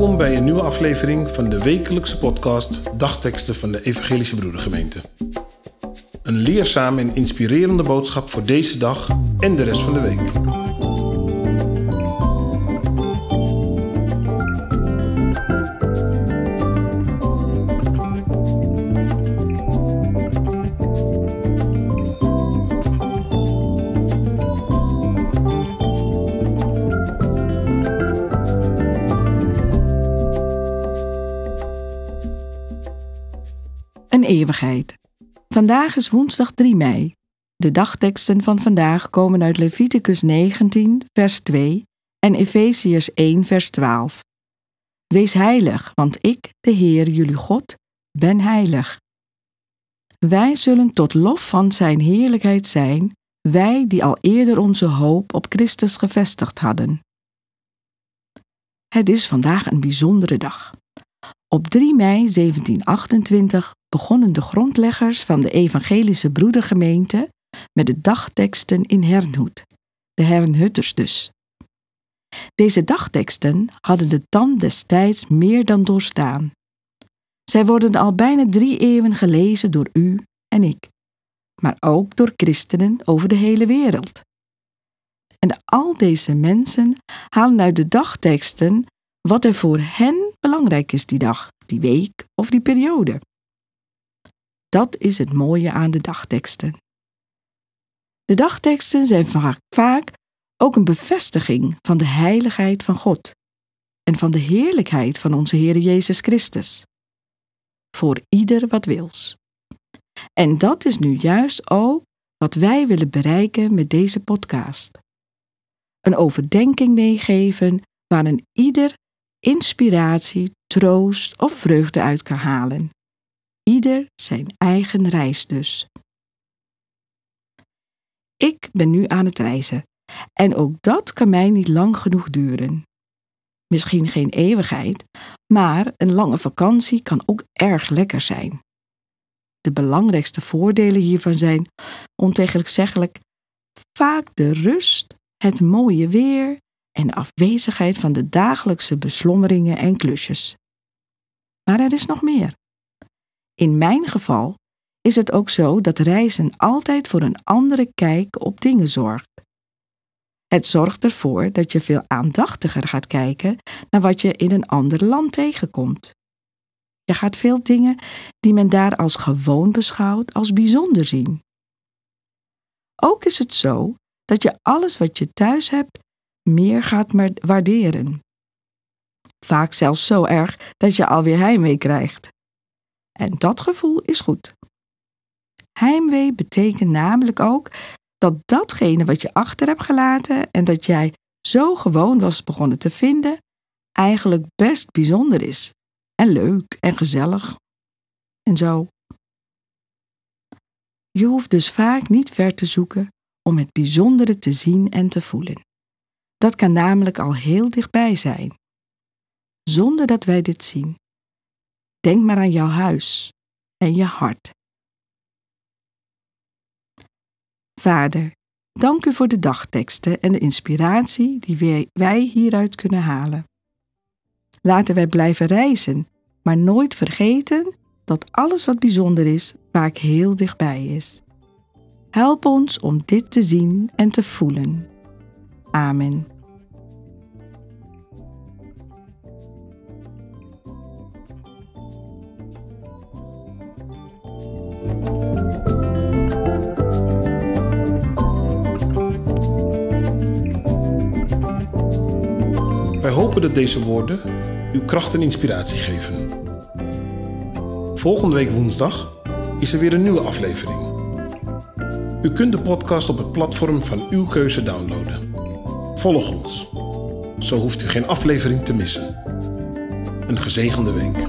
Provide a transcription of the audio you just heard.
Welkom bij een nieuwe aflevering van de wekelijkse podcast Dagteksten van de Evangelische Broedergemeente. Een leerzame en inspirerende boodschap voor deze dag en de rest van de week. Eeuwigheid. Vandaag is woensdag 3 mei. De dagteksten van vandaag komen uit Leviticus 19, vers 2 en Efeziërs 1, vers 12. Wees heilig, want ik, de Heer, jullie God, ben heilig. Wij zullen tot lof van Zijn heerlijkheid zijn, wij die al eerder onze hoop op Christus gevestigd hadden. Het is vandaag een bijzondere dag. Op 3 mei 1728 begonnen de grondleggers van de Evangelische Broedergemeente met de dagteksten in Hernhoed, de Hernhutters dus. Deze dagteksten hadden de tand destijds meer dan doorstaan. Zij worden al bijna drie eeuwen gelezen door u en ik, maar ook door christenen over de hele wereld. En al deze mensen halen uit de dagteksten wat er voor hen belangrijk is die dag, die week of die periode. Dat is het mooie aan de dagteksten. De dagteksten zijn vaak ook een bevestiging van de heiligheid van God en van de heerlijkheid van onze Heer Jezus Christus. Voor ieder wat wils. En dat is nu juist ook wat wij willen bereiken met deze podcast. Een overdenking meegeven waarin ieder inspiratie, troost of vreugde uit kan halen. Ieder zijn eigen reis dus. Ik ben nu aan het reizen en ook dat kan mij niet lang genoeg duren. Misschien geen eeuwigheid, maar een lange vakantie kan ook erg lekker zijn. De belangrijkste voordelen hiervan zijn ontegenzeggelijk vaak de rust, het mooie weer en de afwezigheid van de dagelijkse beslommeringen en klusjes. Maar er is nog meer. In mijn geval is het ook zo dat reizen altijd voor een andere kijk op dingen zorgt. Het zorgt ervoor dat je veel aandachtiger gaat kijken naar wat je in een ander land tegenkomt. Je gaat veel dingen die men daar als gewoon beschouwt, als bijzonder zien. Ook is het zo dat je alles wat je thuis hebt meer gaat waarderen. Vaak zelfs zo erg dat je alweer heimwee krijgt. En dat gevoel is goed. Heimwee betekent namelijk ook dat datgene wat je achter hebt gelaten en dat jij zo gewoon was begonnen te vinden, eigenlijk best bijzonder is. En leuk en gezellig. En zo. Je hoeft dus vaak niet ver te zoeken om het bijzondere te zien en te voelen. Dat kan namelijk al heel dichtbij zijn, zonder dat wij dit zien. Denk maar aan jouw huis en je hart. Vader, dank u voor de dagteksten en de inspiratie die wij hieruit kunnen halen. Laten wij blijven reizen, maar nooit vergeten dat alles wat bijzonder is vaak heel dichtbij is. Help ons om dit te zien en te voelen. Amen. Wij hopen dat deze woorden uw kracht en inspiratie geven. Volgende week woensdag is er weer een nieuwe aflevering. U kunt de podcast op het platform van uw keuze downloaden. Volg ons. Zo hoeft u geen aflevering te missen. Een gezegende week.